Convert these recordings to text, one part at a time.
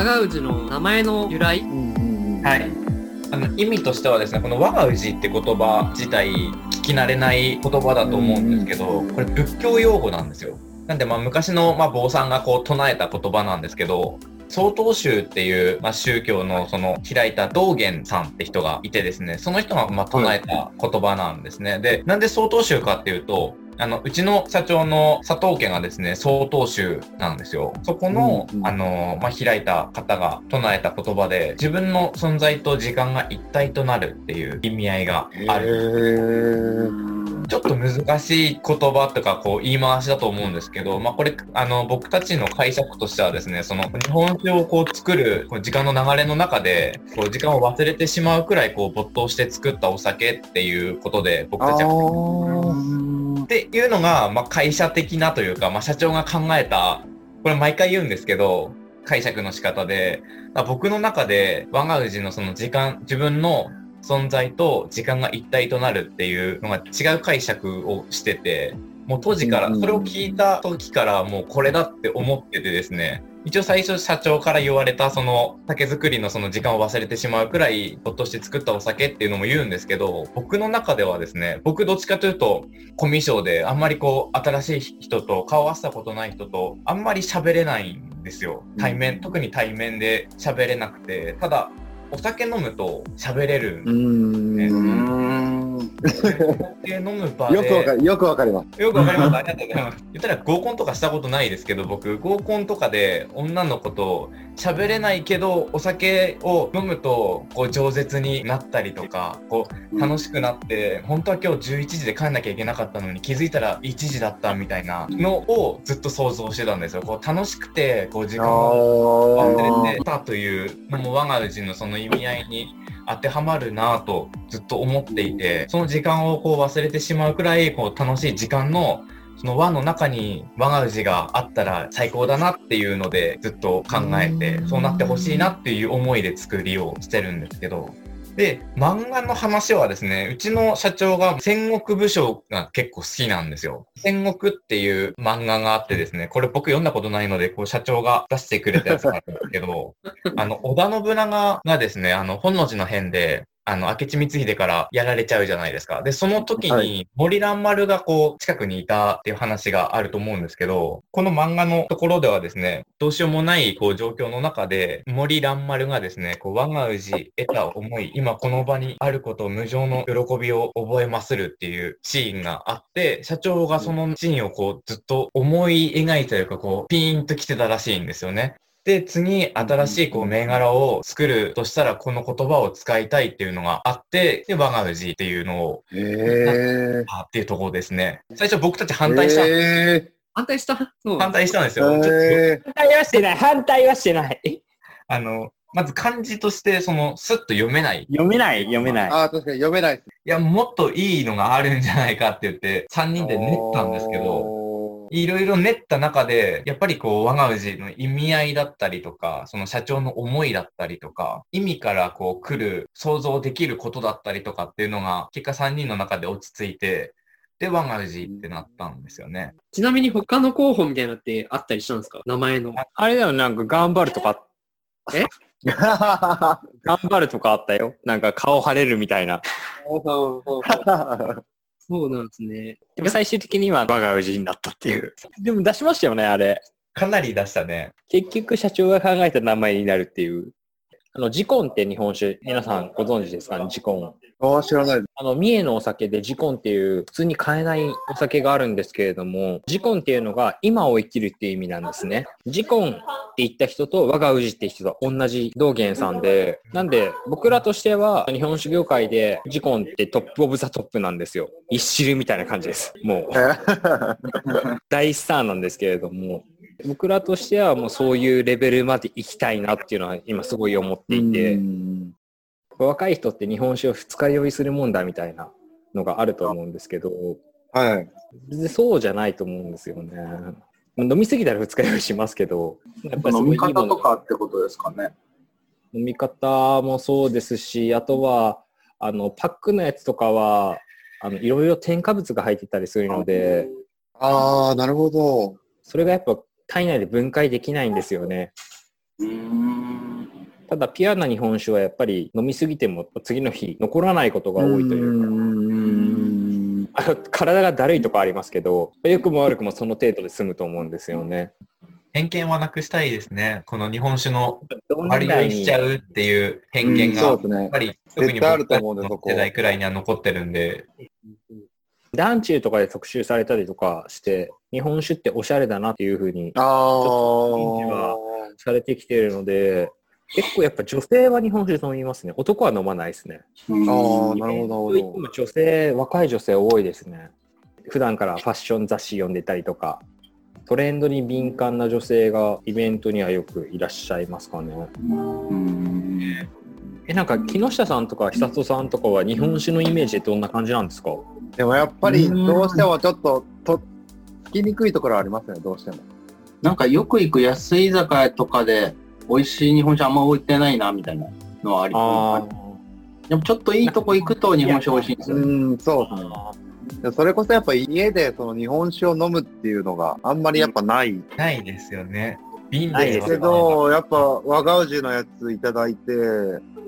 我が氏の名前の由来、はい。あの意味としてはですねこの「我が氏」って言葉自体聞き慣れない言葉だと思うんですけどこれ仏教用語なんですよ。なんでまあ昔のまあ坊さんがこう唱えた言葉なんですけど曹洞宗っていう、まあ、宗教のその開いた道元さんって人がいてですねその人がまあ唱えた言葉なんですね、でなんで曹洞宗かっていうとあの、うちの社長の佐藤家がですね、曹洞宗なんですよ。そこの、うんうん、あの、まあ、開いた方が唱えた言葉で、自分の存在と時間が一体となるっていう意味合いがある。ちょっと難しい言葉とか、こう、言い回しだと思うんですけど、まあ、これ、あの、僕たちの解釈としてはですね、その、日本酒をこう作る、こう時間の流れの中で、こう、時間を忘れてしまうくらい、こう、没頭して作ったお酒っていうことで、僕たちは。っていうのが、まあ、会社的なというか、まあ、社長が考えた、これ毎回言うんですけど、解釈の仕方で、まあ、僕の中で我が氏のその時間、自分の存在と時間が一体となるっていうのが違う解釈をしてて、もう当時から、それを聞いた時からもうこれだって思っててですね、一応最初社長から言われたその酒造りのその時間を忘れてしまうくらいほっとして作ったお酒っていうのも言うんですけど僕の中ではですね僕どっちかというとコミュ障であんまりこう新しい人と顔合わせたことない人とあんまり喋れないんですよ。対面、特に対面で喋れなくて。ただお酒飲むと喋れるんですね。酒飲む場でよくわかよくわかります。よくわかります。ありがとうございます。言ったら合コンとかしたことないですけど、僕合コンとかで女の子と喋れないけどお酒を飲むとこう饒舌になったりとか、こう楽しくなって、うん、本当は今日11時で帰んなきゃいけなかったのに気づいたら1時だったみたいなのをずっと想像してたんですよ。こう楽しくてこう時間を忘れてたというのも我が氏のその意味合いに当てはまるなとずっと思っていて、その時間をこう忘れてしまうくらいこう楽しい時間のその輪の中に我が氏があったら最高だなっていうのでずっと考えて、そうなってほしいなっていう思いで作りをしてるんですけど、で、漫画の話はですね、うちの社長が戦国武将が結構好きなんですよ。戦国っていう漫画があってですね、これ僕読んだことないので、こう社長が出してくれたやつなんですけど、あの、織田信長がですね、あの、本能寺の変で、あの、明智光秀からやられちゃうじゃないですか。で、その時に森蘭丸がこう、近くにいたっていう話があると思うんですけど、この漫画のところではですね、どうしようもないこう状況の中で、森蘭丸がですね、こう、我が氏得た思い、今この場にあることを無常の喜びを覚えまするっていうシーンがあって、社長がそのシーンをこう、ずっと思い描いたというか、こう、ピーンと来てたらしいんですよね。で、次、新しいこう銘柄を作るとしたら、この言葉を使いたいっていうのがあって、で、我が氏っていうのを、へあっていうところですね。最初僕たち反対した。反対した？反対したんですよ。反対はしてない。反対はしてない。あの、まず漢字として、その、スッと読めない。読めない、読めない。ああ、確かに読めないです。いや、もっといいのがあるんじゃないかって言って、3人で練ったんですけど、いろいろ練った中で、やっぱりこう、我が氏の意味合いだったりとか、その社長の思いだったりとか、意味からこう来る、想像できることだったりとかっていうのが、結果3人の中で落ち着いて、で、我が氏ってなったんですよね。ちなみに他の候補みたいなのってあったりしたんですか？名前の。あれだよ、なんか頑張るとか。え？頑張るとかあったよ。なんか顔腫れるみたいな。そうなんですね。でも最終的には我が氏になったっていう。でも出しましたよね、あれ。かなり出したね。結局社長が考えた名前になるっていう。あの、ジコンって日本酒、皆さんご存知ですかね、ジコン。ああ、知らない。あの、三重のお酒でジコンっていう普通に買えないお酒があるんですけれども、ジコンっていうのが今を生きるっていう意味なんですね。ジコンって言った人と我が氏って人と同じ道元さんで、なんで僕らとしては日本酒業界でジコンって top of the top なんですよ。一汁みたいな感じです。もう。大スターなんですけれども、僕らとしてはもうそういうレベルまで行きたいなっていうのは今すごい思っていて、若い人って日本酒を二日酔いするもんだみたいなのがあると思うんですけど、はい。別にそうじゃないと思うんですよね。飲みすぎたら二日酔いしますけど、やっぱ飲み方とかってことですかね。飲み方もそうですし、あとは、あの、パックのやつとかは、あの、いろいろ添加物が入ってたりするので、ああ、なるほど。それがやっぱ体内で分解できないんですよね。うーん。ただ、ピュアな日本酒はやっぱり飲みすぎても次の日残らないことが多いというか、ん。あの体がだるいとかありますけど、良くも悪くもその程度で済むと思うんですよね。偏見はなくしたいですね。この日本酒の同割り酔いしちゃうっていう偏見が、やっ。ぱり特に絶対あると僕たちの世代くらいには残ってるんで、団中とかで特集されたりとかして、日本酒っておしゃれだなっていうふうにあはあ。されてきているので、結構やっぱ女性は日本酒飲みますね。男は飲まないですね。うんああ、なるほど、とないるほど。っても女性、若い女性多いですね。普段からファッション雑誌読んでたりとか、トレンドに敏感な女性がイベントにはよくいらっしゃいますかね。うんえ、なんか木下さんとか久里さんとかは日本酒のイメージってどんな感じなんですか？でもやっぱりどうしてもちょっと、と、つきにくいところはありますね、どうしても。なんかよく行く安い居酒屋とかで美味しい日本酒あんま置いてないなみたいなのはありあでもちょっといいとこ行くと日本酒美味しいんですよ。うん、そうですね。でそれこそやっぱ家でその日本酒を飲むっていうのがあんまりやっぱないないですよね。瓶ないででけど、やっぱ和が宇治のやついただいて、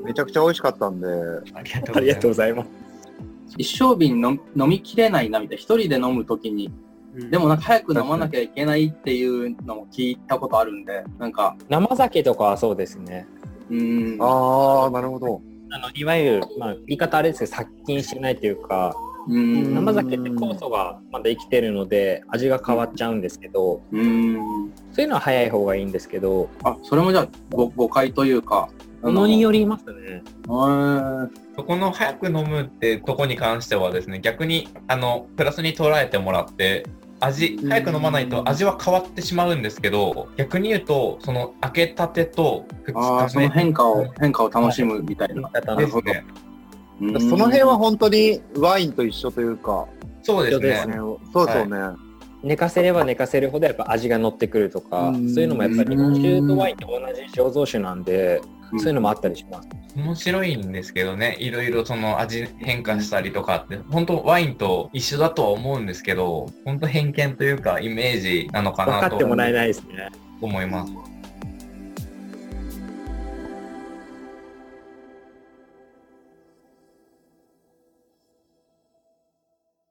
めちゃくちゃ美味しかったんで、ありがとうごございます。一升瓶の飲みきれないなみたいな。一人で飲むときに。でもなんか早く飲まなきゃいけないっていうのも聞いたことあるんで、なんか、生酒とかはそうですね。うーん。ああ、なるほど。あのいわゆる、まあ、言い方あれですけど殺菌してないというかうーん。生酒って酵素がまだ生きてるので味が変わっちゃうんですけどうーん。そういうのは早い方がいいんですけどあ、それもじゃあご誤解というか。ものにより。りますね。はそこの早く飲むってとこに関してはですね、逆に、あの、プラスに捉えてもらって、味、早く飲まないと味は変わってしまうんですけど、逆に言うと、その開けたてと2ああ、その日目変化を、変化を楽しむみたいな。方のですね。うーんその辺は本当にワインと一緒というか、そうですね。ねそうですよね。寝かせれば寝かせるほどやっぱ味が乗ってくるとかうんそういうのもやっぱり日本酒とワインって同じ醸造酒なんでうんそういうのもあったりします。面白いんですけどね、いろいろその味変化したりとかって、本当ワインと一緒だとは思うんですけど、本当偏見というかイメージなのかなと分かってもらえないですね。思います。